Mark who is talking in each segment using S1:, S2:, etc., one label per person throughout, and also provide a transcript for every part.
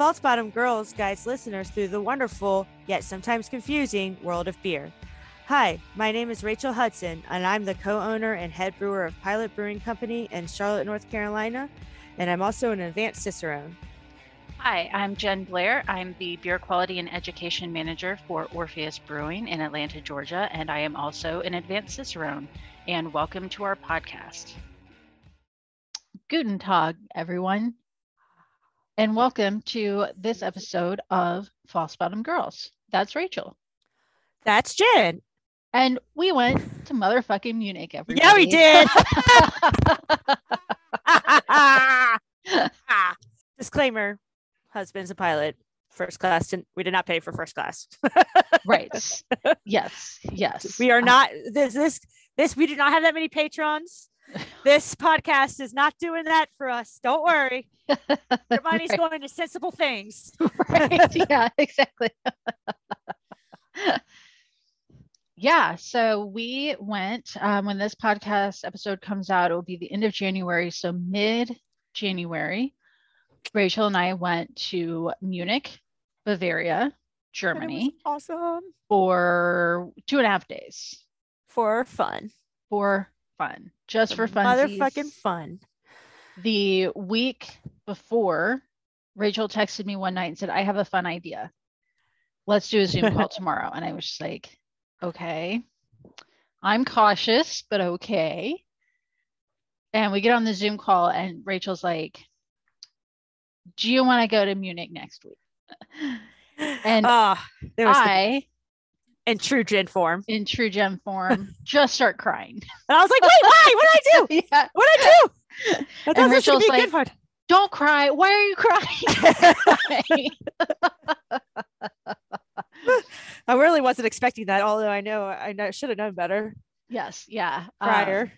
S1: False Bottom Girls guides listeners through the wonderful, yet sometimes confusing, world of beer. Hi, my name is Rachel Hudson, and I'm the co owner and head brewer of Pilot Brewing Company in Charlotte, North Carolina, and I'm also an advanced Cicerone.
S2: Hi, I'm Jen Blair. I'm the Beer Quality and Education Manager for Orpheus Brewing in Atlanta, Georgia, and I am also an advanced Cicerone. And welcome to our podcast.
S3: Guten Tag, everyone, and welcome to this episode of False Bottom Girls. That's Rachel.
S1: That's Jen.
S3: And we went to motherfucking Munich, everybody.
S1: Yeah, we did. Disclaimer husband's a pilot, first class. And we did not pay for first class.
S3: right. Yes. Yes.
S1: We are uh, not, this, this, this, we do not have that many patrons. This podcast is not doing that for us. Don't worry. Your money's
S3: Right.
S1: going to sensible things.
S3: right. Yeah, exactly. yeah. So we went, um, when this podcast episode comes out, it will be the end of January. So mid January, Rachel and I went to Munich, Bavaria,
S1: And it was
S3: Germany
S1: awesome
S3: for two and a half days
S1: for fun.
S3: for fun, just for fun.
S1: Motherfucking fun.
S3: the week before, Rachel texted me one night and said, I have a fun idea. Let's do a Zoom call tomorrow. And I was just like, okay. I'm cautious, but okay. And we get on the Zoom call, and Rachel's like, Do you want to go to Munich next week? And
S1: ah, there was the-
S3: I,
S1: in true Jen form.
S3: in true Jen form, just start crying.
S1: And I was like, wait, why? What did I do?
S3: yeah.
S1: What did I do? Thought
S3: And Rachel's
S1: gonna be a good
S3: like-. Don't cry. Why are you crying?
S1: I really wasn't expecting that, although I know I know, should have known better
S3: yes. Yeah. um,
S1: prior.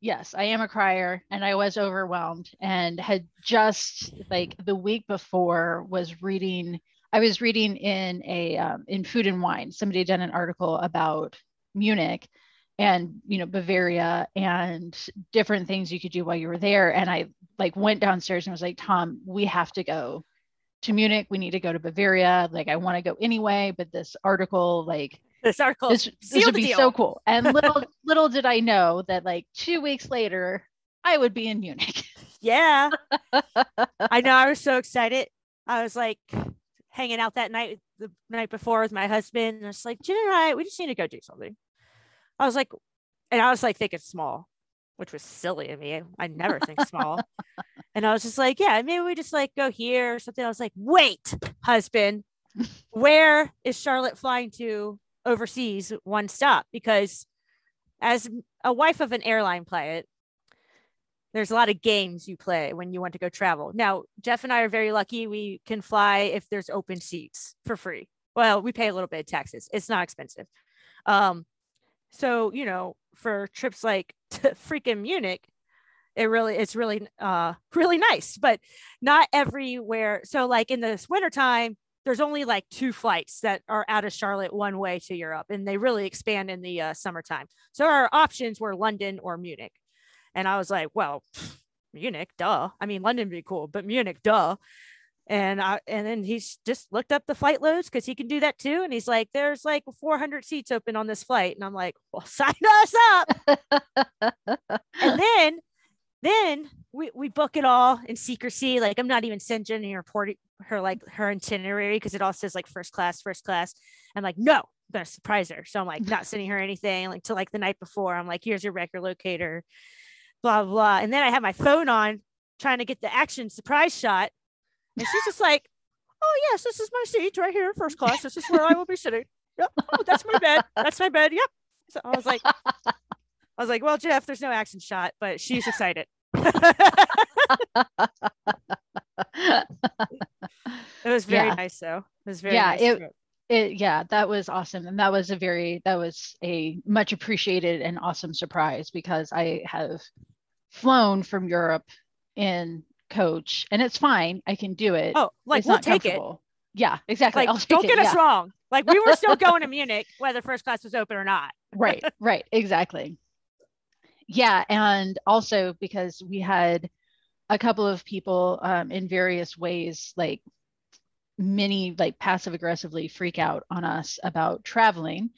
S3: yes, I am a crier and I was overwhelmed and had just like the week before was reading I was reading in a um, in Food and Wine somebody had done an article about Munich and you know Bavaria and different things you could do while you were there and I like went downstairs and was like Tom we have to go to Munich we need to go to Bavaria like I want to go anyway but this article like
S1: this article
S3: this, this would be
S1: deal.
S3: so cool. And little little did I know that like two weeks later, I would be in Munich.
S1: Yeah. I know. I was so excited. I was like hanging out that night, the night before with my husband. And I was like, Jen and I, we just need to go do something. I was like, and I was like thinking small, which was silly of me. I never think small. And I was just like, yeah, maybe we just like go here or something. I was like, wait, husband, where is Charlotte flying to overseas one stop? Because as a wife of an airline pilot, there's a lot of games you play when you want to go travel. Now, Jeff and I are very lucky. We can fly if there's open seats for free. Well, we pay a little bit of taxes. It's not expensive. Um, so you know, for trips like to freaking Munich, it really it's really uh really nice, but not everywhere. So like in this wintertime, there's only like two flights that are out of Charlotte one way to Europe, and they really expand in the uh, summertime. So our options were London or Munich. And I was like, well, Munich, duh. I mean, London would be cool, but Munich, duh. And I and then he's just looked up the flight loads because he can do that too. And he's like, there's like 400 seats open on this flight. And I'm like, well, sign us up. and then then we, we book it all in secrecy. Like I'm not even sending her report her like her itinerary because it all says like first class, first class. I'm like, no, I'm gonna surprise her. So I'm like not sending her anything like to like the night before. I'm like, here's your record locator, blah blah. And then I have my phone on trying to get the action surprise shot. And she's just like, Oh yes, this is my seat right here, first class. This is where I will be sitting. Yep. Oh, that's my bed. That's my bed. Yep. So I was like, I was like, well, Jeff, there's no action shot, but she's excited. It was very
S3: Yeah.
S1: nice though. It was very
S3: Yeah,
S1: nice
S3: it-
S1: trip.
S3: it, yeah, that was awesome. And that was a very, that was a much appreciated and awesome surprise because I have flown from Europe in coach and it's fine. I can do it.
S1: Oh, like
S3: it's
S1: we'll take it.
S3: Yeah, exactly.
S1: Like,
S3: I'll
S1: don't
S3: it.
S1: get us
S3: yeah.
S1: wrong. Like we were still going to Munich, whether first class was open or not.
S3: right right exactly yeah and also because we had a couple of people um, in various ways, like many, like passive aggressively freak out on us about traveling.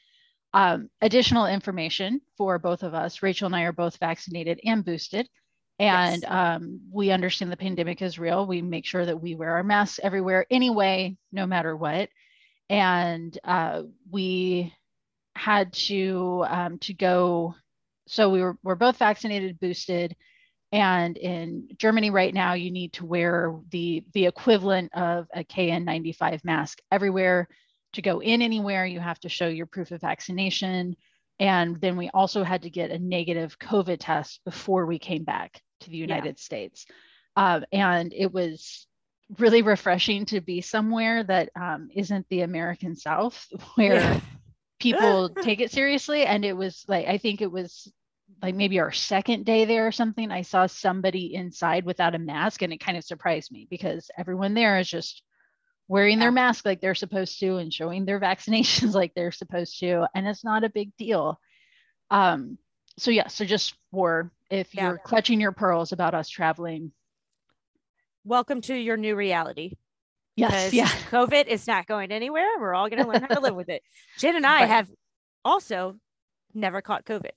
S3: Um, additional information for both of us. Rachel and I are both vaccinated and boosted. And yes. um, we understand the pandemic is real. We make sure that we wear our masks everywhere, anyway, no matter what. And uh, we had to um, to go. So we were we're both vaccinated, boosted, and in Germany right now, you need to wear the the equivalent of a KN95 mask everywhere. To go in anywhere, you have to show your proof of vaccination. And then we also had to get a negative COVID test before we came back to the United yeah. States. Uh, and it was really refreshing to be somewhere that um, not the American South, where yeah. people take it seriously. And it was like, I think it was like maybe our second day there or something, I saw somebody inside without a mask and it kind of surprised me because everyone there is just wearing their mask like they're supposed to and showing their vaccinations like they're supposed to. And it's not a big deal. Um, so yeah, so just for if you're yeah. clutching your pearls about us traveling.
S1: Welcome to your new reality.
S3: Yes. Yeah.
S1: COVID is not going anywhere. We're all going to learn how to live with it. Jen and I right. have also never caught COVID.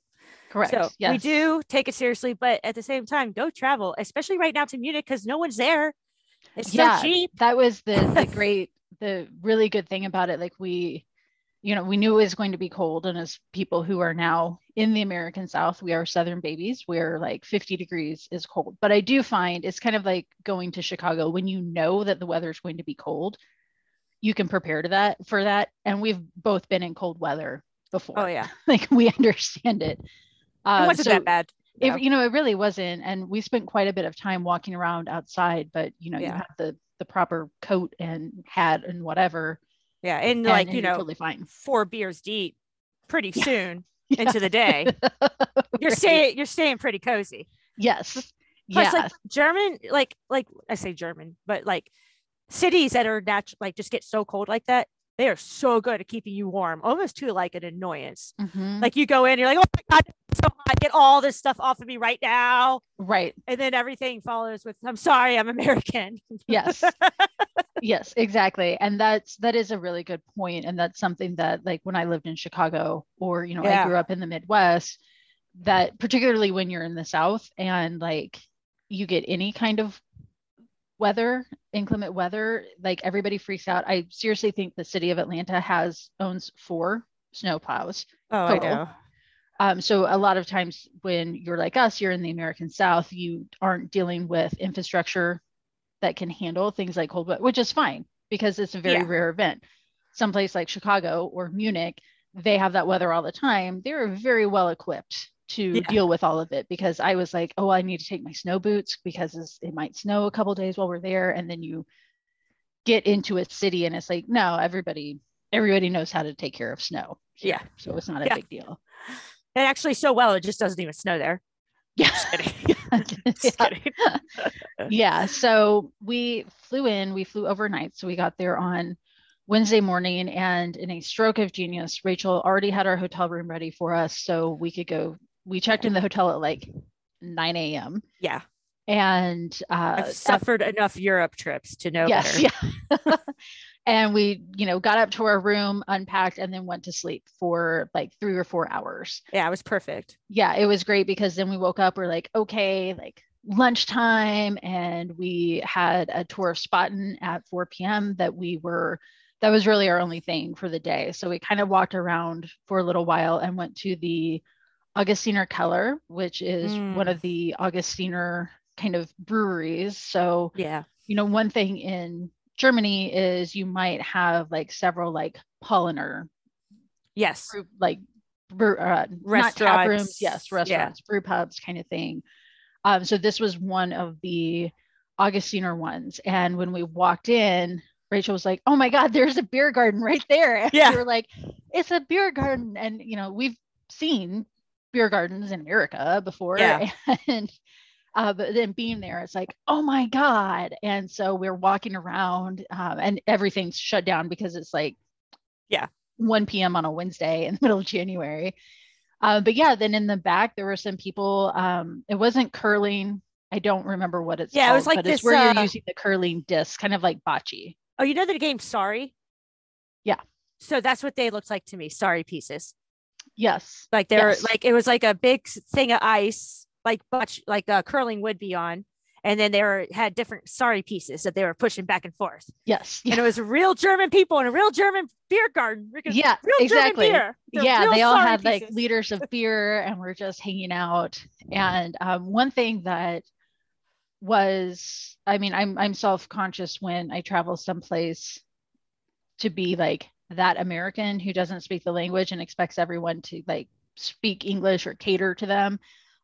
S3: Correct.
S1: So yes. we do take it seriously, but at the same time, go travel, especially right now to Munich because no one's there. It's yeah, so cheap.
S3: That was the the great, the really good thing about it. Like we, you know, we knew it was going to be cold, and as people who are now in the American South, we are Southern babies where like 50 degrees is cold. But I do find it's kind of like going to Chicago when you know that the weather is going to be cold. You can prepare to that for that, and we've both been in cold weather before.
S1: Oh yeah,
S3: like we understand it.
S1: Um, it wasn't so that bad.
S3: It, you know, it really wasn't. And we spent quite a bit of time walking around outside, but you know, yeah. you have the the proper coat and hat and whatever.
S1: Yeah, and, and like and you know, totally fine. Four beers deep, pretty yeah. soon yeah. into the day. you're right. staying. You're staying pretty cozy.
S3: Yes.
S1: Plus, yes. like German, like like I say German, but like cities that are natural, like just get so cold like that they are so good at keeping you warm, almost to like an annoyance. Mm-hmm. Like you go in, you're like, oh my God, so hot. Get all this stuff off of me right now.
S3: Right.
S1: And then everything follows with, I'm sorry, I'm American.
S3: yes. yes, exactly. And that's, that is a really good point. And that's something that like when I lived in Chicago or, you know, yeah. I grew up in the Midwest, that particularly when you're in the South and like you get any kind of weather, inclement weather, like everybody freaks out. I seriously think the city of Atlanta has owns four snow plows.
S1: Oh, total. I know.
S3: Um, so a lot of times when you're like us, you're in the American South, you aren't dealing with infrastructure that can handle things like cold weather, which is fine because it's a very yeah. rare event. Someplace like Chicago or Munich, they have that weather all the time. They're very well equipped to yeah. deal with all of it because I was like, oh, I need to take my snow boots because it might snow a couple days while we're there. And then you get into a city and it's like, no, everybody, everybody knows how to take care of snow.
S1: Here. Yeah.
S3: So it's not a yeah. big deal.
S1: And actually so well, it just doesn't even snow there.
S3: Yeah. yeah. yeah. So we flew in, we flew overnight. So we got there on Wednesday morning and in a stroke of genius, Rachel already had our hotel room ready for us so we could go we checked in the hotel at like 9 a.m.
S1: Yeah.
S3: And uh,
S1: I've suffered enough Europe trips to know yes,
S3: better. Yeah. and we, you know, got up to our room, unpacked, and then went to sleep for like three or four hours.
S1: Yeah, it was perfect.
S3: Yeah, it was great because then we woke up, we're like, okay, like lunchtime, and we had a tour of Spaten at 4 p.m. that we were that was really our only thing for the day. So we kind of walked around for a little while and went to the Augustiner Keller, which is mm. one of the Augustiner kind of breweries. So,
S1: yeah,
S3: you know, one thing in Germany is you might have like several like Paulaner,
S1: yes,
S3: brew, like brew, uh, tap rooms, yes, restaurants, yeah. brew pubs, kind of thing. Um, so this was one of the Augustiner ones, and when we walked in, Rachel was like, "Oh my God, there's a beer garden right there!" And
S1: yeah,
S3: we were like, "It's a beer garden," and you know, we've seen beer gardens in America before.
S1: Yeah.
S3: And uh, but then being there, it's like, oh my God. And so we're walking around um, and everything's shut down because it's like,
S1: yeah,
S3: 1 p.m. on a Wednesday in the middle of January. Uh, but yeah, then in the back, there were some people, um, it wasn't curling I don't remember what it's called.
S1: Yeah, it was like
S3: but it's
S1: this,
S3: where
S1: uh,
S3: you're using the curling disc, kind of like bocce.
S1: Oh, you know the game Sorry?
S3: Yeah.
S1: So that's what they looked like to me. Sorry pieces.
S3: Yes.
S1: Like they're
S3: Yes.
S1: like it was like a big thing of ice, like butch like uh, curling would be on, and then they were had different sorry pieces that they were pushing back and forth,
S3: Yes.
S1: and it was real German people in a real German beer garden.
S3: Yeah,
S1: real
S3: exactly.
S1: German beer.
S3: Yeah they all had like
S1: pieces.
S3: liters of beer and we're just hanging out and um, one thing that was i mean i'm i'm self-conscious when i travel someplace to be like that american who doesn't speak the language and expects everyone to like speak english or cater to them.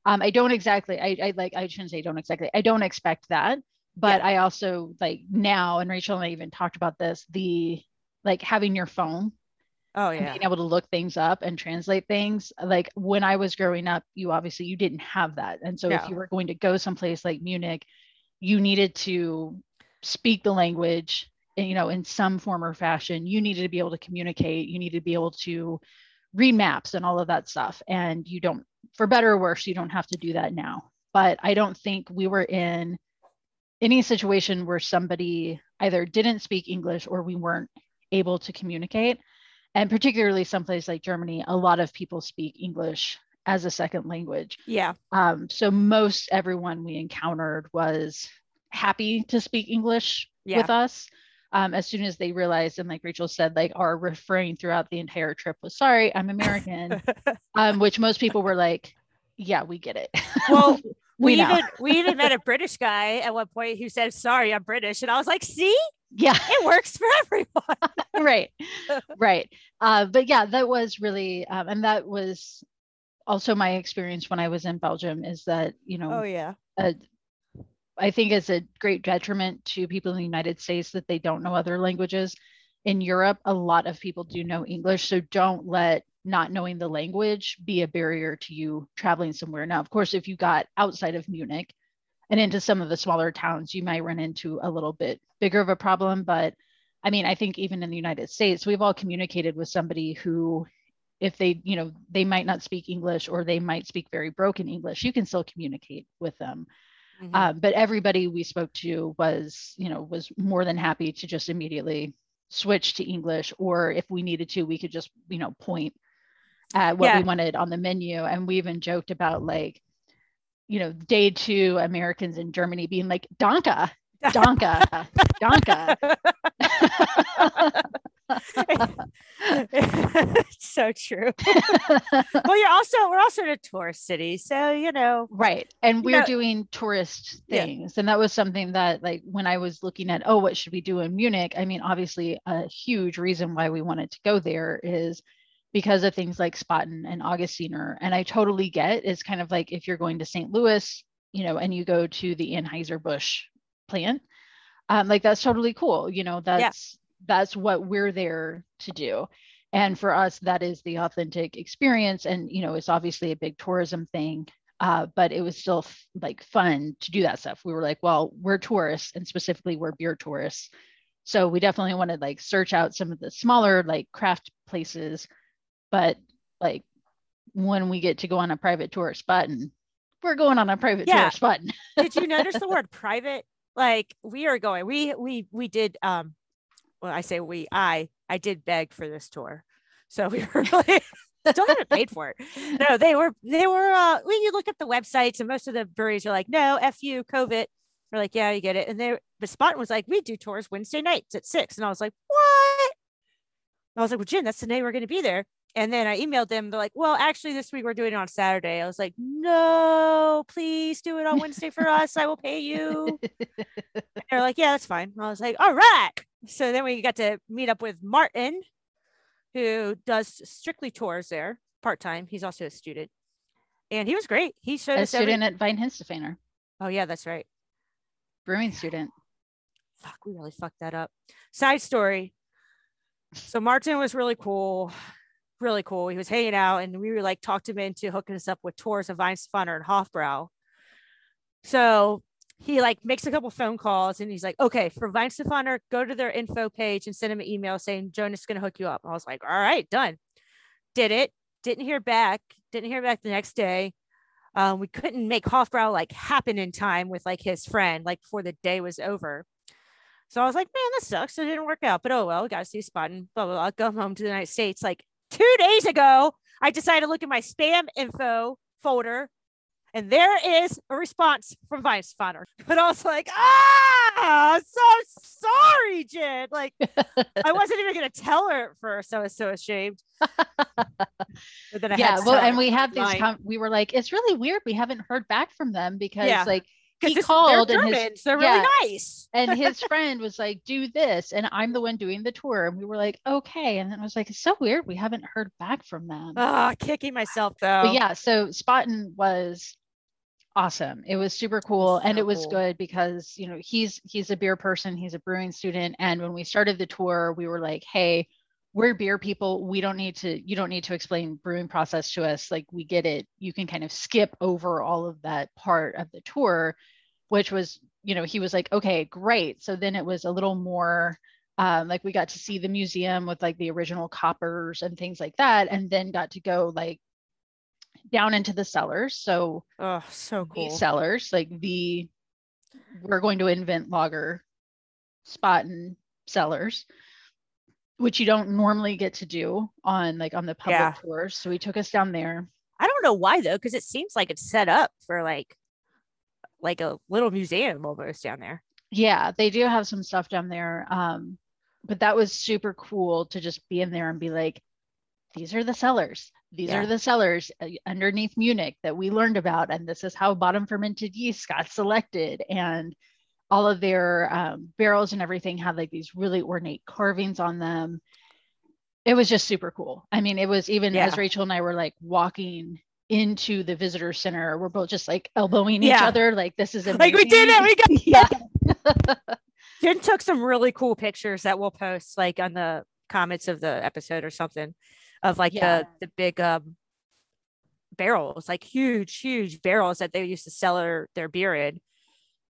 S3: Um, i don't exactly I, I like i shouldn't say don't exactly i don't expect that. But
S1: Yeah.
S3: i also like now and rachel and i even talked about this the like having your phone
S1: Oh yeah.
S3: being able to look things up and translate things. Like when i was growing up you obviously you didn't have that. And so if you were going to go someplace like munich you needed to speak the language you know in some form or fashion you needed to be able to communicate you needed to be able to read maps and all of that stuff and you don't for better or worse you don't have to do that now but i don't think we were in any situation where somebody either didn't speak english or we weren't able to communicate and particularly someplace like Germany, a lot of people speak English as a second language.
S1: Yeah.
S3: Um, so most everyone we encountered was happy to speak English
S1: Yeah.
S3: with us. Um, as soon as they realized, and like Rachel said, like our refrain throughout the entire trip was "Sorry, I'm American," um, which most people were like, "Yeah, we get it."
S1: Well,
S3: we
S1: we even we even met a British guy at one point who said, "Sorry, I'm British," and I was like, "See,
S3: yeah,
S1: it works for everyone."
S3: right right uh, but yeah that was really um, and that was also my experience when i was in belgium is that you know
S1: Oh yeah.
S3: uh, I think it's a great detriment to people in the United States that they don't know other languages. In Europe, a lot of people do know English, so don't let not knowing the language be a barrier to you traveling somewhere. Now, of course, if you got outside of Munich and into some of the smaller towns, you might run into a little bit bigger of a problem. But I mean, I think even in the United States, we've all communicated with somebody who, if they, you know, they might not speak English or they might speak very broken English, you can still communicate with them.
S1: Mhm.
S3: Uh, but everybody we spoke to was, you know, was more than happy to just immediately switch to English, or if we needed to, we could just, you know, point at what
S1: Yeah.
S3: we wanted on the menu. And we even joked about like, you know, day two Americans in Germany being like, Donka, Donka, Donka.
S1: it's so true. well, you're also we're also in a tourist city, so you know.
S3: Right. And we're
S1: know-
S3: doing tourist
S1: Yeah.
S3: things. And that was something that, like, when I was looking at, oh, what should we do in Munich? I mean, obviously, a huge reason why we wanted to go there is because of things like Spaten and Augustiner. And I totally get it's kind of like if you're going to St. Louis, you know, and you go to the Anheuser-Busch plant, um, like that's totally cool. You know, that's that's what we're there to do. And for us, that is the authentic experience. And, you know, it's obviously a big tourism thing uh, but it was still f- like fun to do that stuff. We were like, well, we're tourists, and specifically we're beer tourists, so we definitely want to like search out some of the smaller like craft places. But like when we get to go on a private tourist button, we're going on a private
S1: Yeah.
S3: tourist button.
S1: Did you notice the word private? Like we are going. We we we did. Um, well, I say we. I I did beg for this tour, so we were really still haven't paid for it. No, they were they were. Uh, when you look at the websites, and most of the breweries are like, no, f you, COVID. We're like, yeah, you get it. And they, but Spaten was like, we do tours Wednesday nights at six, and I was like, what? I was like, well, Jen, that's the day we're going to be there. And then I emailed them. They're like, well, actually, this week we're doing it on Saturday. I was like, no, please do it on Wednesday for us. I will pay you. They're like, yeah, that's fine. I was like, all right. So then we got to meet up with Martin, who does strictly tours there part time. He's also a student. And he was great. He showed
S3: a
S1: us every-
S3: student at Weihenstephaner,
S1: Oh, yeah, that's right.
S3: brewing student.
S1: fuck, we really fucked that up. Side story. So Martin was really cool, really cool. He was hanging out, and we were like talked him into hooking us up with tours of Weihenstephaner and Hofbrau. So he like makes a couple phone calls, and he's like, "Okay, for Weihenstephaner, go to their info page and send him an email saying Jonas is going to hook you up." I was like, "All right, done." Did it? Didn't hear back. Didn't hear back the next day. um, we couldn't make Hofbrau like happen in time with like his friend, like before the day was over. So I was like, man, that sucks. It didn't work out, but oh well, we got to see Spaten, blah, blah, blah. Go home to the United States. Like two days ago, I decided to look at my spam info folder and there is a response from Vice Finder. But was like, ah, so sorry, Jen. Like, I wasn't even going to tell her at first. I was so ashamed.
S3: but then I yeah, well, and we had these, com- we were like, it's really weird. We haven't heard back from them because, yeah. like, he
S1: this,
S3: called
S1: they're
S3: and
S1: his, they're really nice.
S3: and his friend was like, do this. And I'm the one doing the tour. And we were like, okay. And then I was like, it's so weird. We haven't heard back from them.
S1: Ah, oh, kicking myself though.
S3: But yeah. So Spaten was awesome. It was super cool. So and it was cool. good because, you know, he's he's a beer person, he's a brewing student. And when we started the tour, we were like, hey, we're beer people. We don't need to, you don't need to explain brewing process to us. Like we get it. You can kind of skip over all of that part of the tour, which was, you know, he was like, okay, great. So then it was a little more um, like we got to see the museum with like the original coppers and things like that. And then got to go like down into the cellars. So,
S1: oh, so cool.
S3: cellars, like the, we're going to invent lager and cellars which you don't normally get to do on like on the public yeah. tours. So he took us down there.
S1: I don't know why though, because it seems like it's set up for like like a little museum almost down there.
S3: Yeah, they do have some stuff down there. Um, but that was super cool to just be in there and be like, these are the cellars. These yeah. are the cellars uh, underneath Munich that we learned about, and this is how bottom fermented yeast got selected. And all of their um, barrels and everything had like these really ornate carvings on them. It was just super cool. I mean, it was even yeah. as Rachel and I were like walking into the visitor center, we're both just like elbowing yeah. each other, like this is amazing.
S1: like we did it, we got yeah. Jen took some really cool pictures that we'll post like on the comments of the episode or something of like yeah. the the big um barrels, like huge, huge barrels that they used to sell their, their beer in.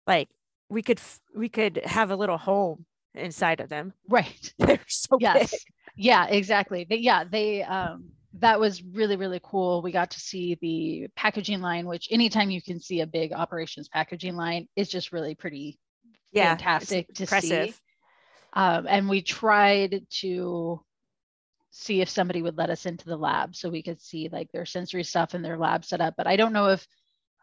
S1: Like we could we could have a little home inside of them.
S3: Right.
S1: They're so yes. Big.
S3: Yeah, exactly. But yeah, they um that was really really cool. We got to see the packaging line, which anytime you can see a big operations packaging line is just really pretty yeah, fantastic to impressive. see. Um, and we tried to see if somebody would let us into the lab so we could see like their sensory stuff and their lab setup. But I don't know if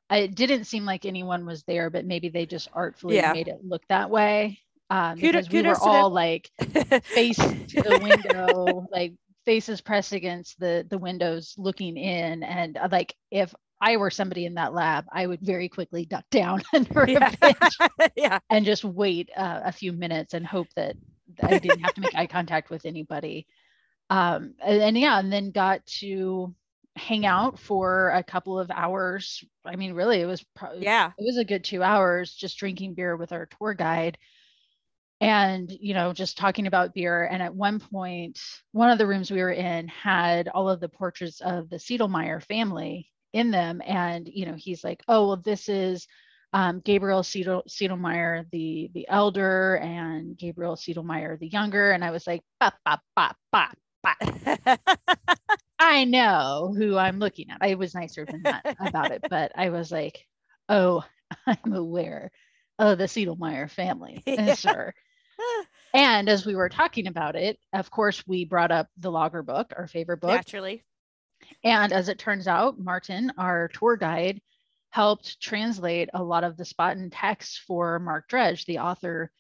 S3: it didn't seem like anyone was there, but maybe they just artfully yeah. made it look that way. Um, because we were all like face to the window, like faces pressed against the the windows, looking in, and uh, like if I were somebody in that lab, I would very quickly duck down under yeah. a bench yeah. and just wait uh, a few minutes and hope that I didn't have to make eye contact with anybody. Um, and, and yeah, and then got to hang out for a couple of hours. I mean, really, it was probably
S1: yeah,
S3: it was a good two hours just drinking beer with our tour guide and you know just talking about beer. And at one point one of the rooms we were in had all of the portraits of the Sedlmayr family in them. And you know he's like oh well this is um, Gabriel Siedel, Sedlmayr the the elder and Gabriel Sedlmayr the younger. And I was like ba ba ba ba I know who I'm looking at. I was nicer than that about it, but I was like, oh, I'm aware of the Sedlmayr family, yeah. sir. And as we were talking about it, of course, we brought up the Lager book, our favorite book.
S1: Naturally.
S3: And as it turns out, Martin, our tour guide, helped translate a lot of the Spaten text for Mark Dredge, the author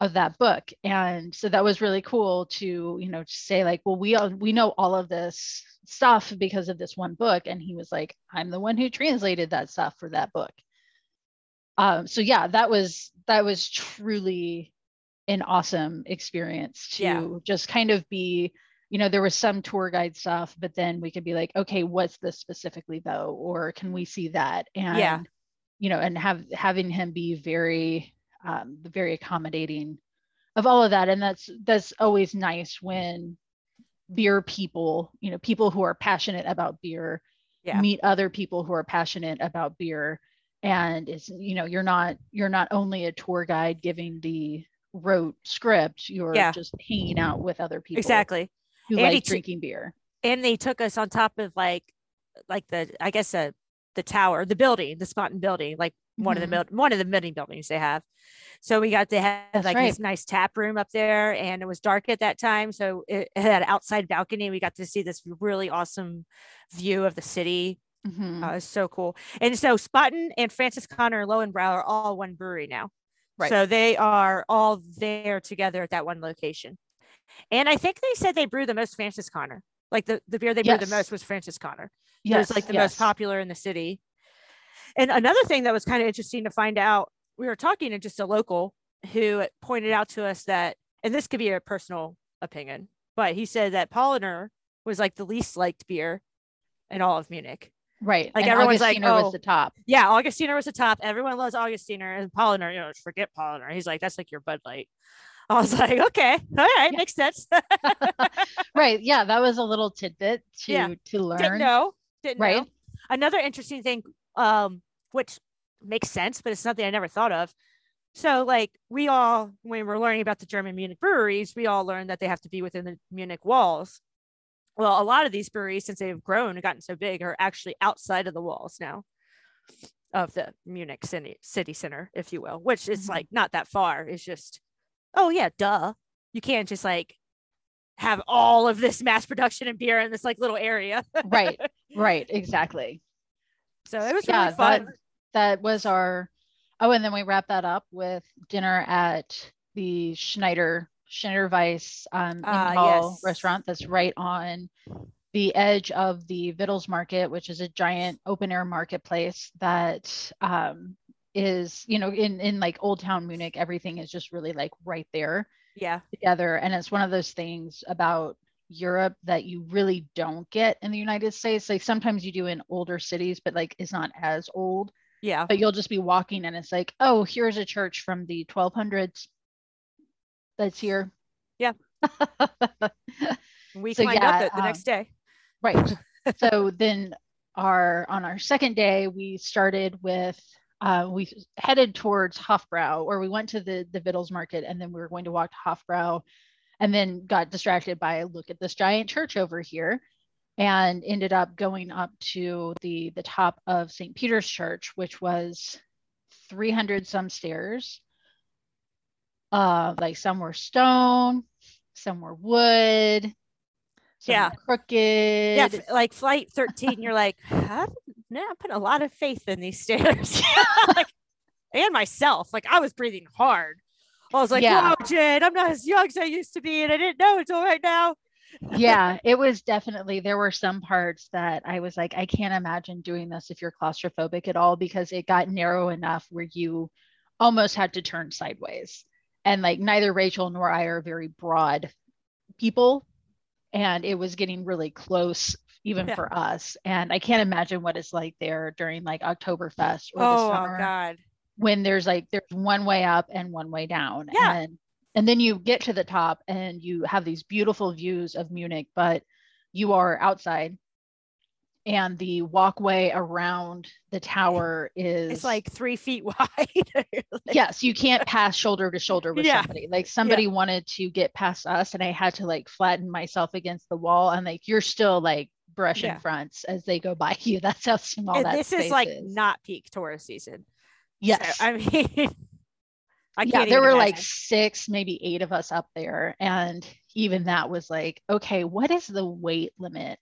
S3: of that book. And so that was really cool to you know to say like well we all we know all of this stuff because of this one book. And he was like i'm the one who translated that stuff for that book. Um so yeah that was that was truly an awesome experience to yeah. just kind of be you know there was some tour guide stuff but then we could be like okay what's this specifically though or can we see that? And yeah you know and have having him be very um, the very accommodating of all of that and that's that's always nice when beer people you know people who are passionate about beer yeah. meet other people who are passionate about beer and it's you know you're not you're not only a tour guide giving the rote script you're yeah. just hanging out with other people
S1: exactly
S3: who and like t- drinking beer
S1: and they took us on top of like like the i guess a the tower, the building, the Spaten building, like one of the
S3: Mhm.
S1: build one of the many buildings they have. So we got to have
S3: That's
S1: like
S3: right.
S1: this nice tap room up there, and it was dark at that time, so it, it had an outside balcony. We got to see this really awesome view of the city.
S3: Mhm.
S1: Uh, it was so cool. And so Spaten and Franziskaner and Lowenbrau are all one brewery now.
S3: Right.
S1: So they are all there together at that one location. And I think they said they brew the most Franziskaner. Like the, the beer they brewed the most was Franziskaner. It
S3: yes,
S1: was like the
S3: yes.
S1: most popular in the city. And another thing that was kind of interesting to find out, we were talking to just a local who pointed out to us that, and this could be a personal opinion, but he said that Paulaner was like the least liked beer in all of Munich.
S3: Right.
S1: Like,
S3: and
S1: everyone's like, "Oh,
S3: was the top.
S1: Yeah, Augustiner was the top. Everyone loves Augustiner and Paulaner. You know, forget Paulaner. He's like, that's like your Bud Light. I was like, okay, all right,
S3: Yeah.
S1: makes sense.
S3: right. Yeah, that was a little tidbit to
S1: Yeah.
S3: to learn.
S1: Didn't know. Didn't
S3: Right.
S1: know. Another interesting thing, um, which makes sense, but it's something I never thought of. So, like, we all, when we're learning about the German Munich breweries, we all learned that they have to be within the Munich walls. Well, a lot of these breweries, since they've grown and gotten so big, are actually outside of the walls now of the Munich city, city center, if you will, which is
S3: Mhm.
S1: like not that far. It's just, oh, yeah, duh. You can't just like have all of this mass production and beer in this like little area.
S3: right. Right. Exactly.
S1: So it was
S3: yeah,
S1: really fun.
S3: That, that was our. Oh, and then we wrapped that up with dinner at the Schneider Schneider Weiss um, Innenhall
S1: yes.
S3: restaurant that's right on the edge of the Vittles Market, which is a giant open air marketplace that um, is, you know, in in like Old Town Munich, everything is just really like right there
S1: yeah.
S3: together. And it's one of those things about Europe that you really don't get in the United States. Like sometimes you do in older cities, but like it's not as old.
S1: Yeah.
S3: But you'll just be walking and it's like, oh, here's a church from the 1200s that's here.
S1: Yeah. We
S3: So,
S1: climbed
S3: yeah,
S1: up it the
S3: um,
S1: next day.
S3: Right. so then our on our second day, we started with uh, we headed towards Hofbrau, or we went to the the Vittles Market, and then we were going to walk to Hofbrau, and then got distracted by look at this giant church over here, and ended up going up to the the top of St. Peter's Church, which was 300 some stairs. Uh, like some were stone, some were wood. Some
S1: Yeah.
S3: were crooked.
S1: Yeah. Like flight 13, you're like, I no, I put a lot of faith in these stairs. Like, and myself. Like I was breathing hard. I was like,
S3: Yeah.
S1: whoa, Jade, I'm not as young as I used to be. And I didn't know until right now.
S3: yeah, it was definitely there were some parts that I was like, I can't imagine doing this if you're claustrophobic at all because it got narrow enough where you almost had to turn sideways. And like neither Rachel nor I are very broad people. And it was getting really close even
S1: Yeah.
S3: for us. And I can't imagine what it's like there during like Oktoberfest or the
S1: Oh,
S3: oh
S1: God.
S3: When there's like there's one way up and one way down
S1: Yeah.
S3: and and then you get to the top and you have these beautiful views of Munich but you are outside and the walkway around the tower is
S1: It's like three feet wide. Like,
S3: yes you can't pass shoulder to shoulder with
S1: Yeah.
S3: somebody like somebody wanted to get past us and I had to like flatten myself against the wall and like you're still like brushing
S1: Yeah.
S3: fronts as they go by you that's how small
S1: and
S3: that
S1: this is like
S3: is.
S1: not peak tourist season. So, I mean, I
S3: yeah, there were like six, maybe eight of us up there. And even that was like, okay, what is the weight limit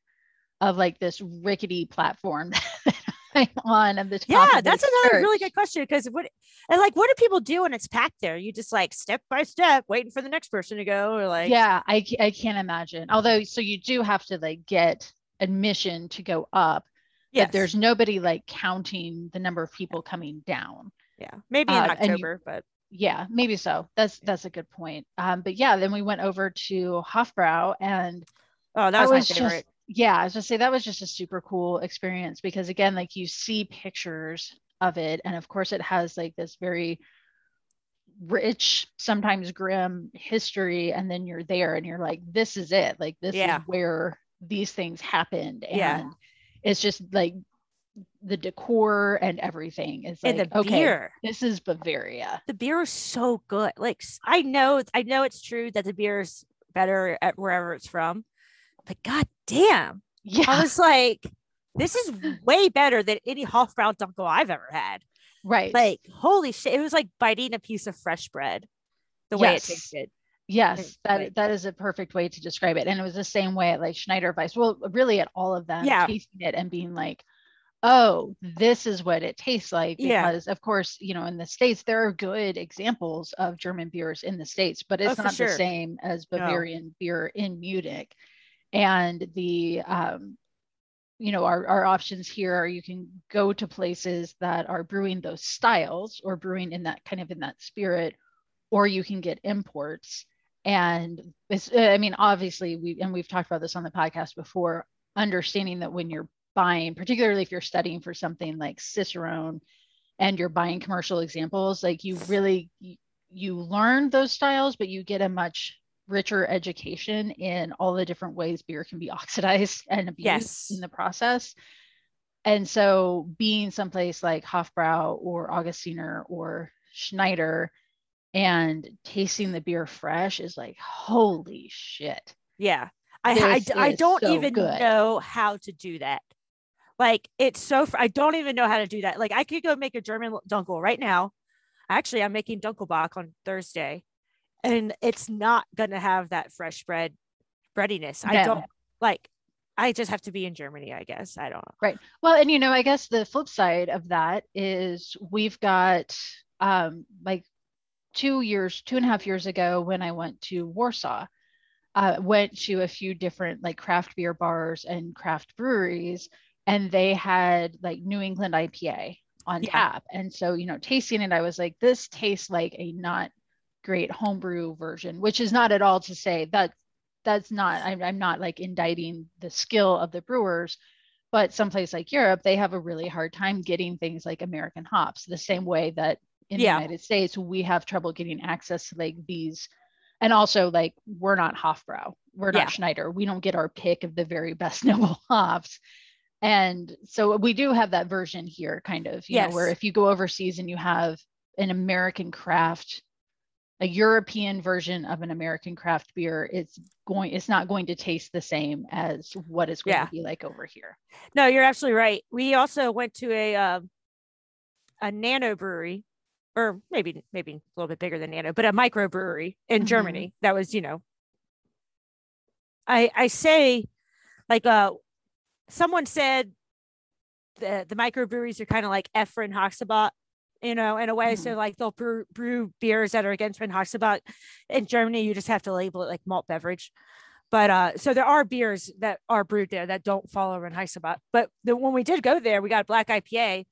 S3: of like this rickety platform I'm on at the top?
S1: Yeah, that's another really good question because what and like what do people do when it's packed there? You just like step by step waiting for the next person to go or like
S3: yeah, I, I can't imagine. Although, so you do have to like get admission to go up,
S1: yes.
S3: but there's nobody like counting the number of people coming down.
S1: yeah maybe in
S3: uh, and you-
S1: October, but
S3: Yeah, maybe so. That's that's a good point. Um, but yeah, then we went over to Hofbrau and
S1: oh that
S3: that
S1: was, my
S3: was just- yeah, I was just say that was just a super cool experience because again, like you see pictures of it, and of course it has like this very rich, sometimes grim history, and then you're there and you're like, this is it. Like this
S1: Yeah.
S3: is where these things happened. And
S1: Yeah.
S3: It's just like the decor and everything is like
S1: and the
S3: okay,
S1: beer.
S3: this is Bavaria.
S1: The beer is so good. Like I know I know it's true that the beer is better at wherever it's from, but god damn.
S3: yeah, I
S1: was like, this is way better than any Hofbrau Dunkel I've ever had.
S3: Right.
S1: Like, holy shit. It was like biting a piece of fresh bread the way it tasted.
S3: Yes, that that is a perfect way to describe it. And it was the same way at like Schneider Weiss. Well, really at all of them,
S1: Yeah.
S3: tasting it and being like, oh, this is what it tastes like.
S1: Yeah.
S3: Because of course, you know, in the States, there are good examples of German beers in the States, but it's
S1: Oh,
S3: not
S1: sure.
S3: the same as
S1: No.
S3: Bavarian beer in Munich. And the um, you know, our, our options here are you can go to places that are brewing those styles or brewing in that kind of in that spirit, or you can get imports. And it's, uh, I mean, obviously, we and we've talked about this on the podcast before, understanding that when you're buying, particularly if you're studying for something like Cicerone and you're buying commercial examples, like you really you, you learn those styles, but you get a much richer education in all the different ways beer can be oxidized and abused
S1: Yes.
S3: in the process. And so being someplace like Hofbrau or Augustiner or Schneider and tasting the beer fresh is like, holy shit.
S1: Yeah. I, I,
S3: This
S1: I don't
S3: so
S1: even
S3: good.
S1: know how to do that. Like it's so fr- I don't even know how to do that. Like I could go make a German dunkel right now. Actually, I'm making Dunkelbock on Thursday, and it's not gonna have that fresh bread breadiness. I don't like. I just have to be in Germany, I guess. I don't know. Right.
S3: Well, and you know, I guess the flip side of that is we've got um like two years, two and a half years ago when I went to Warsaw, uh, went to a few different like craft beer bars and craft breweries, and they had like New England IPA on
S1: Yeah.
S3: tap. And so, you know, tasting it, I was like, this tastes like a not great homebrew version, which is not at all to say that that's not, I'm, I'm not like indicting the skill of the brewers, but someplace like Europe, they have a really hard time getting things like American hops, the same way that in
S1: Yeah.
S3: the United States, we have trouble getting access to like these. And also, like, we're not Hofbrau, we're not
S1: Yeah.
S3: Schneider. We don't get our pick of the very best noble hops. And so we do have that version here, kind of, you know, where if you go overseas and you have an American craft, a European version of an American craft beer, it's going, it's not going to taste the same as what it's going
S1: Yeah.
S3: to be like over here.
S1: No, you're absolutely right. We also went to a um, a nano brewery, or maybe maybe a little bit bigger than nano, but a micro brewery in
S3: Mhm.
S1: Germany. That was, you know, I I say, like uh, someone said the the microbreweries are kind of like Efren Hoxabot, you know, in a way. So like they'll brew, brew beers that are against Reinheitsgebot. In Germany, you just have to label it like malt beverage. But uh, so there are beers that are brewed there that don't follow Reinheitsgebot. But the, when we did go there, we got a black IPA,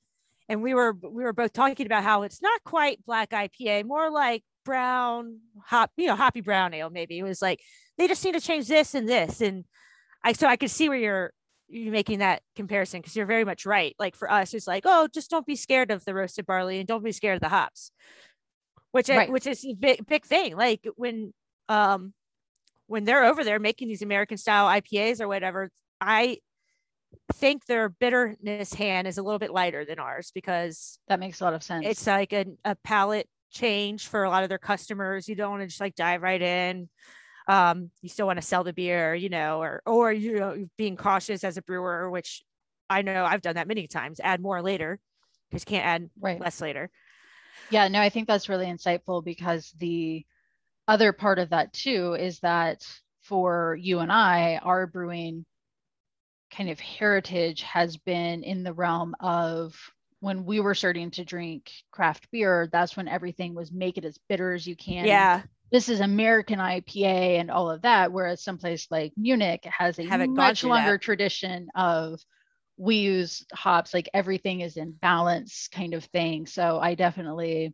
S1: and we were we were both talking about how it's not quite black IPA, more like brown hop, you know, hoppy brown ale. Maybe it was like they just need to change this and this, and I so I could see where you're you're making that comparison because you're very much right. Like for us, it's like oh, just don't be scared of the roasted barley and don't be scared of the hops, which I- which is a big big thing. Like when um when they're over there making these American style IPAs or whatever, I think their bitterness hand is a little bit lighter than ours because
S3: That makes a lot of sense.
S1: it's like a, a palette change for a lot of their customers. You don't want to just like dive right in. Um, you still want to sell the beer, you know, or or you know, being cautious as a brewer, which I know I've done that many times. Add more later because you can't add
S3: right.
S1: less later.
S3: Yeah, no, I think that's really insightful because the other part of that too is that for you and I, our brewing kind of heritage has been in the realm of when we were starting to drink craft beer, that's when everything was make it as bitter as you can.
S1: Yeah,
S3: This is American IPA and all of that. Whereas someplace like Munich has a
S1: Haven't
S3: much longer
S1: that.
S3: tradition of we use hops, like everything is in balance kind of thing. So I definitely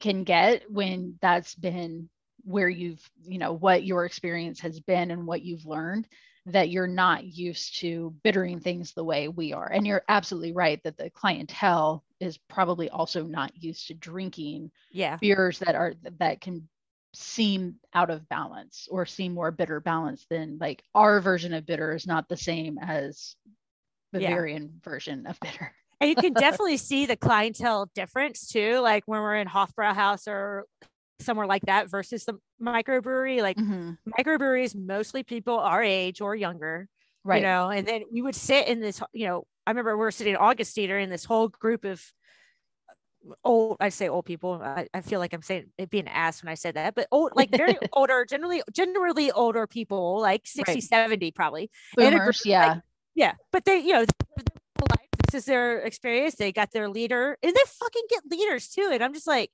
S3: can get when that's been where you've, you know, what your experience has been and what you've learned that you're not used to bittering things the way we are. And you're absolutely right that the clientele is probably also not used to drinking
S1: yeah,
S3: beers that are that can seem out of balance or seem more bitter balanced than like our version of bitter is not the same as
S1: Yeah.
S3: Bavarian version of bitter.
S1: and you can definitely see the clientele difference too. Like when we're in Hofbrau House or somewhere like that versus the microbrewery. Like
S3: Mhm.
S1: microbreweries, mostly people our age or younger.
S3: Right.
S1: You know, and then we would sit in this, you know, I remember we were sitting in Augustiner in this whole group of old, I say old people. I, I feel like I'm saying it being ass when I said that, but old, like very older, generally, generally older people, like 60,
S3: Right.
S1: 70 probably. A group
S3: Boomers, yeah.
S1: like, yeah. But they, you know, this is their experience. They got their leader and they fucking get leaders too. And I'm just like,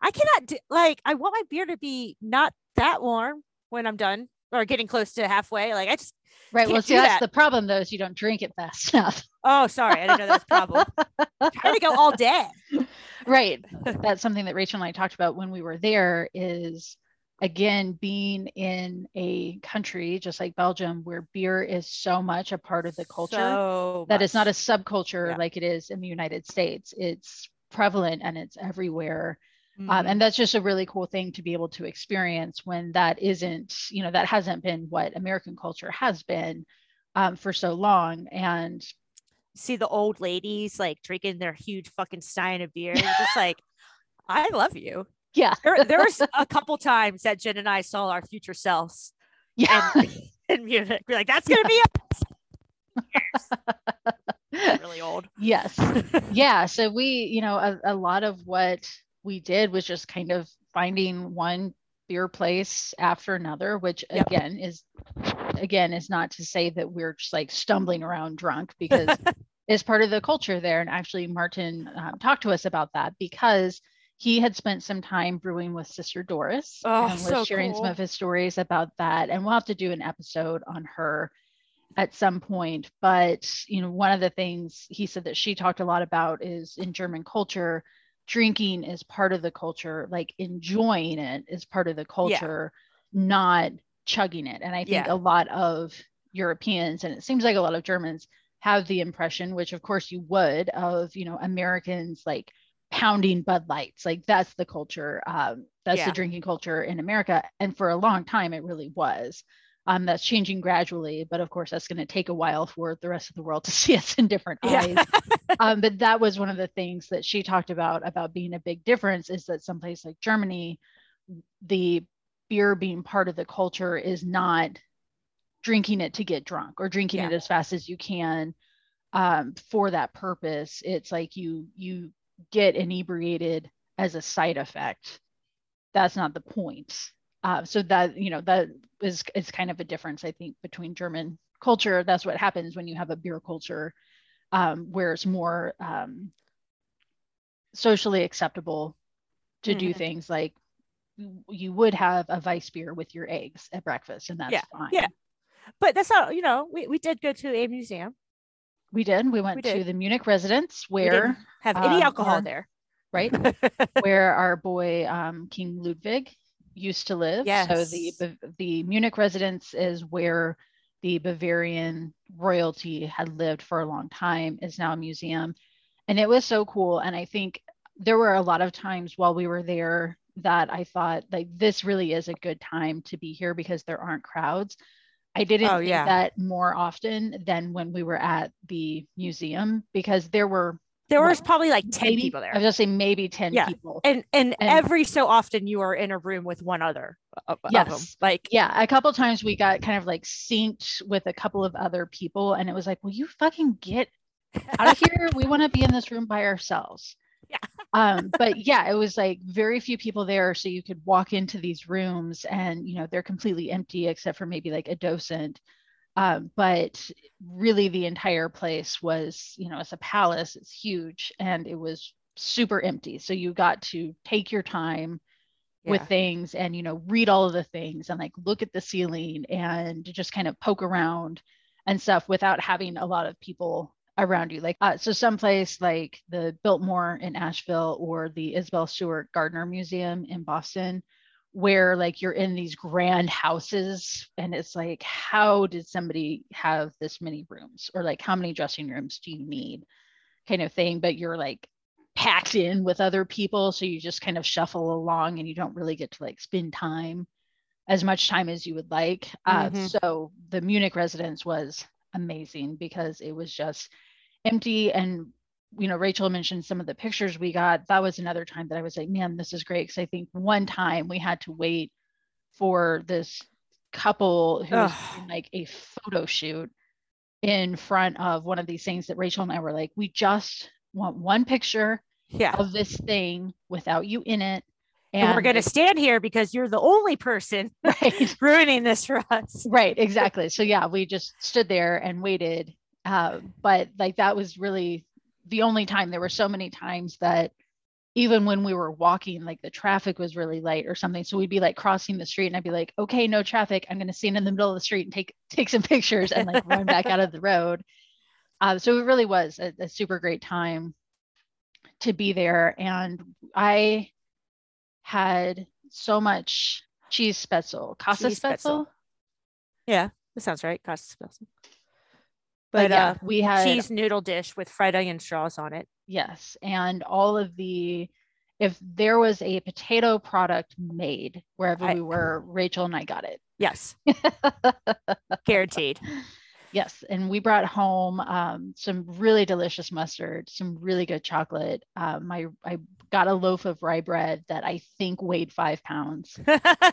S1: I cannot, do, like, I want my beer to be not that warm when I'm done or getting close to halfway. Like, I just,
S3: right. Well, see, that's
S1: that.
S3: the problem though, is you don't drink it fast enough.
S1: oh, sorry. I didn't know that's problem. trying to go all day.
S3: right. That's something that Rachel and I talked about when we were there is again being in a country just like Belgium where beer is so much a part of the culture
S1: So
S3: that it's not a subculture
S1: Yeah.
S3: like it is in the United States. It's prevalent and it's everywhere. Um,
S1: Mhm.
S3: and that's just a really cool thing to be able to experience when that isn't, you know, that hasn't been what American culture has been um, for so long. And
S1: see the old ladies like drinking their huge fucking stein of beer. Just like, I love you.
S3: yeah,
S1: There, there was a couple times that Jen and I saw our future selves
S3: yeah.
S1: in, in Munich. We're like, that's gonna be us. really old.
S3: yes. yeah so we you know a, a lot of what we did was just kind of finding one beer place after another which
S1: Yep.
S3: again is again is not to say that we're just like stumbling around drunk because it's part of the culture there. And actually martin um, talked to us about that because he had spent some time brewing with sister doris
S1: Oh,
S3: and was
S1: so
S3: sharing some of his stories about that. And we'll have to do an episode on her at some point. But you know one of the things he said that she talked a lot about is in german culture drinking is part of the culture like enjoying it is part of the culture not chugging it. And i think
S1: Yeah.
S3: a lot of europeans and it seems like a lot of germans have the impression which of course you would of you know americans like pounding bud lights. Like that's the culture um, that's
S1: Yeah.
S3: the drinking culture in america. And for a long time it really was um, that's changing gradually, but of course, that's going to take a while for the rest of the world to see us in different
S1: Yeah.
S3: eyes. um, but that was one of the things that she talked about about being a big difference is that someplace like Germany, the beer being part of the culture is not drinking it to get drunk or drinking
S1: Yeah.
S3: it as fast as you can um, for that purpose. It's like you you get inebriated as a side effect. That's not the point. Uh, so that you know that is is kind of a difference I think between German culture. That's what happens when you have a beer culture um, where it's more um, socially acceptable to do
S1: Mhm.
S3: things like you- would have a weissbier with your eggs at breakfast, and that's
S1: Yeah,
S3: fine.
S1: yeah. But that's not, you know, we, we did go to a museum.
S3: We did. We went
S1: We
S3: to the Munich residence
S1: We
S3: where
S1: didn't have any
S3: um,
S1: alcohol there.
S3: right where our boy um, King Ludwig used to live. Yes. So the the Munich residence is where the Bavarian royalty had lived for a long time. Is now a museum, and it was so cool. And I think there were a lot of times while we were there that I thought like this really is a good time to be here because there aren't crowds. I didn't
S1: Oh,
S3: think
S1: yeah.
S3: that more often than when we were at the museum because there were
S1: There was probably like 10
S3: maybe,
S1: people there.
S3: I was just saying maybe 10
S1: Yeah.
S3: people.
S1: and, and
S3: and-
S1: every so often you are in a room with one other of, of them.
S3: Yes.
S1: Like,
S3: yeah a couple times we got kind of like synced with a couple of other people and it was like will you fucking get out of here we want to be in this room by ourselves
S1: Yeah.
S3: um but yeah it was like very few people there so you could walk into these rooms and you know they're completely empty except for maybe like a docent um, but really the entire place was you know it's a palace it's huge and it was super empty. So you got to take your time with things and you know read all of the things and like look at the ceiling and just kind of poke around and stuff without having a lot of people around you. Like uh, so someplace like the biltmore in asheville or the isabel stewart gardner museum in boston where like you're in these grand houses and it's like how did somebody have this many rooms? Or like how many dressing rooms do you need? Kind of thing but you're like packed in with other people so you just kind of shuffle along and you don't really get to like spend time as much time as you would like. Uh,
S1: Mhm.
S3: so the munich residence was amazing because it was just empty and you know rachel mentioned some of the pictures we got that was another time that i was like man this is great because i think one time we had to wait for this couple who was doing like a photo shoot in front of one of these things that Rachel and I were like, we just want one picture
S1: Yeah.
S3: of this thing without you in it.
S1: And, we're going to stand here because you're the only person
S3: right,
S1: ruining this for us.
S3: right, exactly. So yeah, we just stood there and waited. Uh, but like that was really the only time. There were so many times that even when we were walking, like the traffic was really light or something. So we'd be like crossing the street and I'd be like, okay, no traffic. I'm going to stand in the middle of the street and take take some pictures and like run back out of the road. Uh, so it really was a, a super great time to be there. And I had so much cheese spaetzle, casa
S1: Cheese
S3: spaetzle.
S1: spaetzle. Yeah, that sounds right. Cost special.
S3: But,
S1: But
S3: yeah,
S1: uh,
S3: we had
S1: cheese noodle dish with fried onion straws on it.
S3: Yes. And all of the, if there was a potato product made wherever
S1: I-
S3: we were, Rachel and I got it.
S1: Yes, guaranteed.
S3: Yes. And we brought home um, some really delicious mustard, some really good chocolate. Um, my, I got a loaf of rye bread that I think weighed five pounds.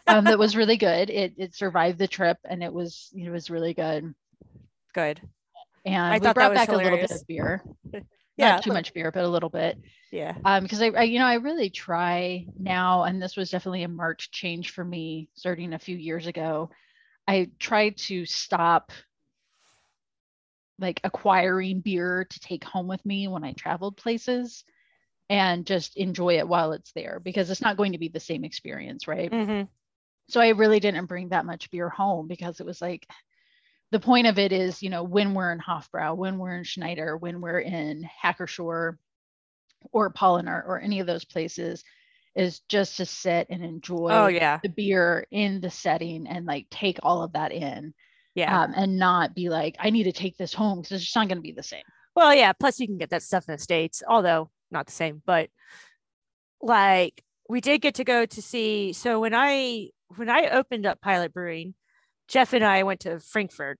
S3: Um, that was really good. It, it survived the trip and it was, it was really good.
S1: Good.
S3: And
S1: I
S3: we brought back a little bit of beer.
S1: Yeah.
S3: Not too much beer, but a little bit.
S1: Yeah.
S3: um because I, I you know i really try now and this was definitely a marked change for me starting a few years ago i try to stop like acquiring beer to take home with me when i traveled places and just enjoy it while it's there because it's not going to be the same experience right
S1: hmm
S3: so I really didn't bring that much beer home because it was like the point of it is, you know, when we're in Hofbrau, when we're in Schneider, when we're in Hacker-Pschorr or Paulaner or any of those places, is just to sit and enjoy
S1: Oh yeah.
S3: the beer in the setting and like take all of that in
S1: Yeah.
S3: um, and not be like, I need to take this home because it's just not going to be the same.
S1: Well, yeah. Plus, you can get that stuff in the states, although not the same. But like, we did get to go to see. So when I when I opened up Pilot Brewing, Jeff and I went to Frankfurt,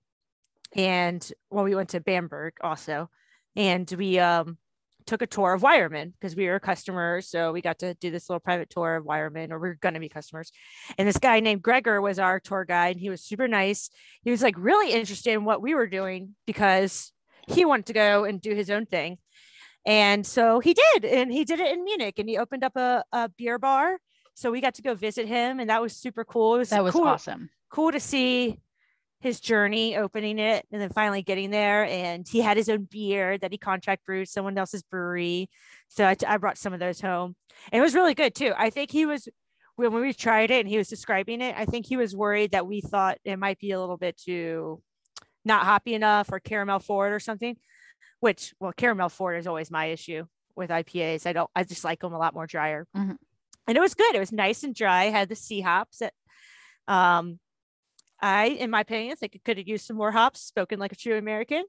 S1: and well, we went to Bamberg also, and we um took a tour of Weyermann because we were customers. So we got to do this little private tour of Weyermann, or we are going to be customers. And this guy named Gregor was our tour guide. And he was super nice. He was like really interested in what we were doing because he wanted to go and do his own thing. And so he did, and he did it in Munich, and he opened up a, a beer bar. So we got to go visit him, and that was super cool. It was
S3: That was
S1: cool,
S3: awesome.
S1: Cool to see his journey opening it and then finally getting there. And he had his own beer that he contract brewed someone else's brewery. So I, I brought some of those home. And it was really good too. I think he was when we tried it and he was describing it, I think he was worried that we thought it might be a little bit too not hoppy enough or caramel forward or something. Which well, caramel forward is always my issue with IPAs. I don't I just like them a lot more drier.
S3: Mhm.
S1: And it was good. It was nice and dry. Had the C hops that um I, in my opinion, think it could have used some more hops, spoken like a true American,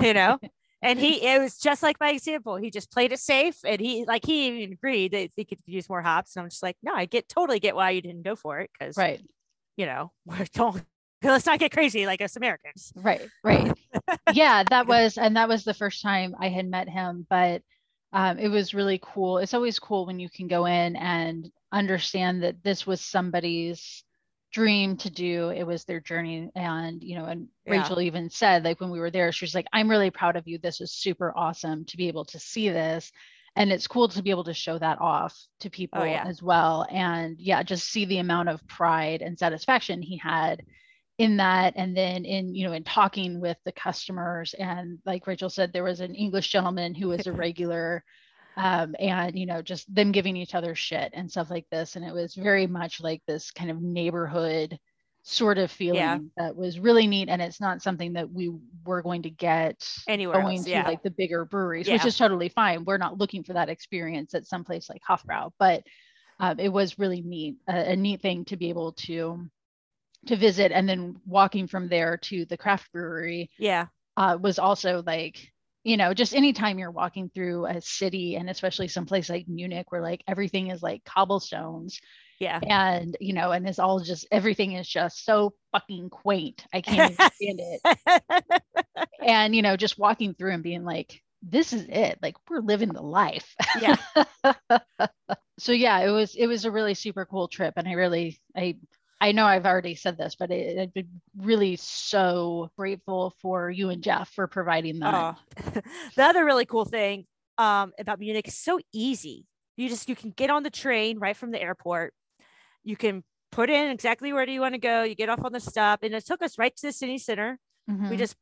S1: you know. and he, it was just like my example. He just played it safe, and he, like, he even agreed that he could use more hops. And I'm just like, no, I get totally get why you didn't go for it, because
S3: Right.
S1: you know, we're let's not get crazy like us Americans.
S3: Right, right. yeah, that was, and that was the first time I had met him, but um, it was really cool. It's always cool when you can go in and understand that this was somebody's dream to do. It was their journey. And, you know, and
S1: Yeah.
S3: Rachel even said, like, when we were there, she was like, I'm really proud of you. This is super awesome to be able to see this. And it's cool to be able to show that off to oh, people
S1: yeah.
S3: as well. And yeah, just see the amount of pride and satisfaction he had in that and then in you know in talking with the customers and like rachel said there was an english gentleman who was a regular um, and you know just them giving each other shit and stuff like this. And it was very much like this kind of neighborhood sort of feeling that was really neat. And it's not something that we were going to get
S1: Anywhere
S3: going
S1: else,
S3: to
S1: yeah.
S3: like the bigger breweries which is totally fine. We're not looking for that experience at some place like hofbrau but um, it was really neat a, a neat thing to be able to to visit. And then walking from there to the craft brewery
S1: yeah,
S3: uh, was also like you know just anytime you're walking through a city and especially someplace like munich where like everything is like cobblestones
S1: yeah.
S3: and you know and it's all just everything is just so fucking quaint i can't stand it. And you know just walking through and being like this is it like we're living the life.
S1: Yeah,
S3: so yeah it was it was a really super cool trip and i really i I know I've already said this, but it, I've been really so grateful for you and Jeff for providing that.
S1: Oh. the other really cool thing um, about Munich is so easy. You just you can get on the train right from the airport. You can put in exactly where do you want to go. You get off on the stop, and it took us right to the city center.
S3: Mhm.
S1: We just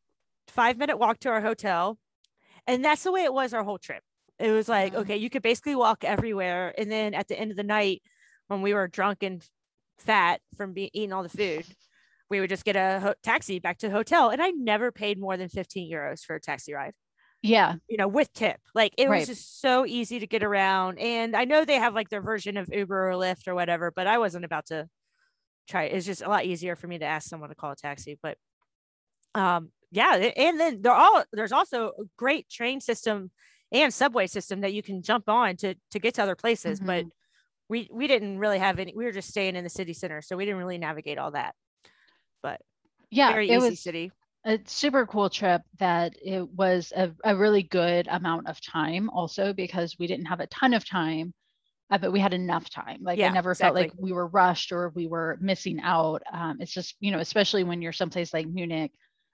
S1: five minute walk to our hotel, and that's the way it was our whole trip. It was like
S3: Mhm.
S1: okay, you could basically walk everywhere, and then at the end of the night, when we were drunk and fat from be- eating all the food, we would just get a ho- taxi back to the hotel, and I never paid more than fifteen euros for a taxi ride
S3: yeah,
S1: you know, with tip. Like it was just so easy to get around. And I know they have like their version of Uber or Lyft or whatever, but I wasn't about to try. it. It's just a lot easier for me to ask someone to call a taxi. But um, yeah, and then there all there's also a great train system and subway system that you can jump on to to get to other places. But we we didn't really have any. We were just staying in the city center, so we didn't really navigate all that. But
S3: yeah,
S1: very
S3: it
S1: easy
S3: was
S1: city.
S3: a super cool trip that it was a, a really good amount of time also because we didn't have a ton of time uh, but we had enough time like i
S1: Yeah,
S3: never felt like we were rushed or we were missing out um, it's just you know especially when you're someplace like munich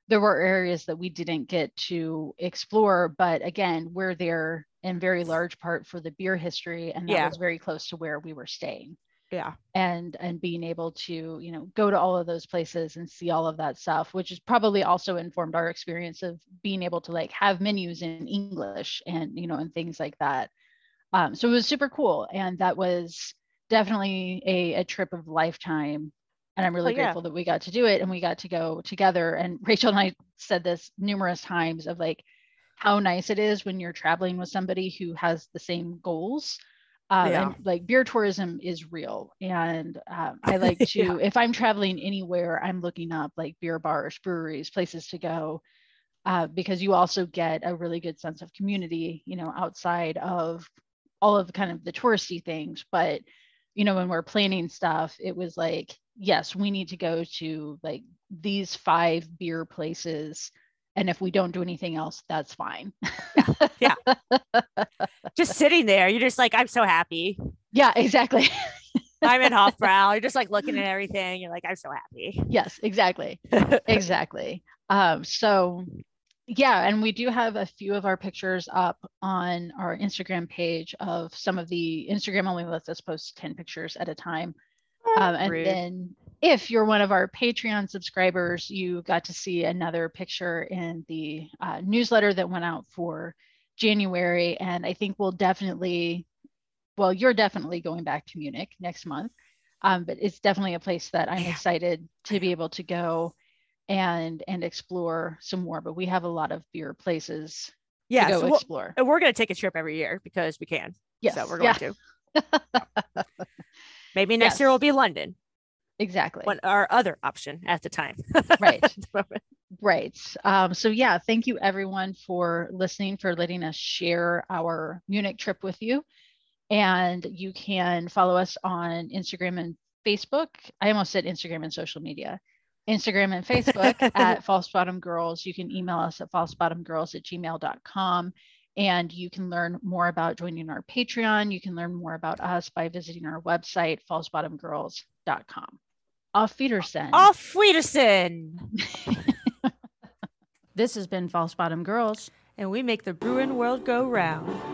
S3: there were areas that we didn't get to explore but again we're there in very large part for the beer history and that
S1: Yeah.
S3: was very close to where we were staying
S1: Yeah.
S3: and and being able to you know go to all of those places and see all of that stuff which has probably also informed our experience of being able to like have menus in english and you know and things like that um, so it was super cool and that was definitely a, a trip of lifetime and i'm really
S1: Oh, yeah.
S3: grateful that we got to do it and we got to go together and rachel and i said this numerous times of like how nice it is when you're traveling with somebody who has the same goals um,
S1: Yeah.
S3: and like beer tourism is real and um, i like to
S1: Yeah.
S3: if i'm traveling anywhere i'm looking up like beer bars breweries places to go uh, because you also get a really good sense of community you know outside of all of kind of the touristy things but you know when we're planning stuff it was like yes we need to go to like these five beer places and if we don't do anything else that's fine Yeah.
S1: Just sitting there, you're just like, I'm so happy.
S3: yeah exactly
S1: I'm in Hofbrau. You're just like looking at everything. You're like, I'm so happy.
S3: yes exactly exactly um so yeah and we do have a few of our pictures up on our instagram page of some of the instagram only lets us post 10 pictures at a time um, and
S1: Rude.
S3: then if you're one of our patreon subscribers you got to see another picture in the uh, newsletter that went out for january and i think we'll definitely well you're definitely going back to munich next month um, but it's definitely a place that i'm
S1: Yeah.
S3: excited to be able to go and and explore some more but we have a lot of beer places
S1: yeah.
S3: to go
S1: so we'll-
S3: explore
S1: and we're going to take a trip every year because we can.
S3: yes
S1: So we're going
S3: yeah,
S1: to. Maybe next year will be London,
S3: exactly
S1: one our other option at the time.
S3: Right.
S1: The.
S3: Right. Um, so yeah, thank you everyone for listening, for letting us share our Munich trip with you. And you can follow us on Instagram and Facebook. I almost said Instagram and social media. Instagram and Facebook at False Bottom Girls. You can email us at falsebottomgirls at gmail.com. And you can learn more about joining our Patreon. You can learn more about us by visiting our website, falsebottomgirls.com. Auf Wiedersehen.
S1: Off Wiedersehen.
S3: This has been False Bottom Girls.
S1: And we make the Bruin world go round.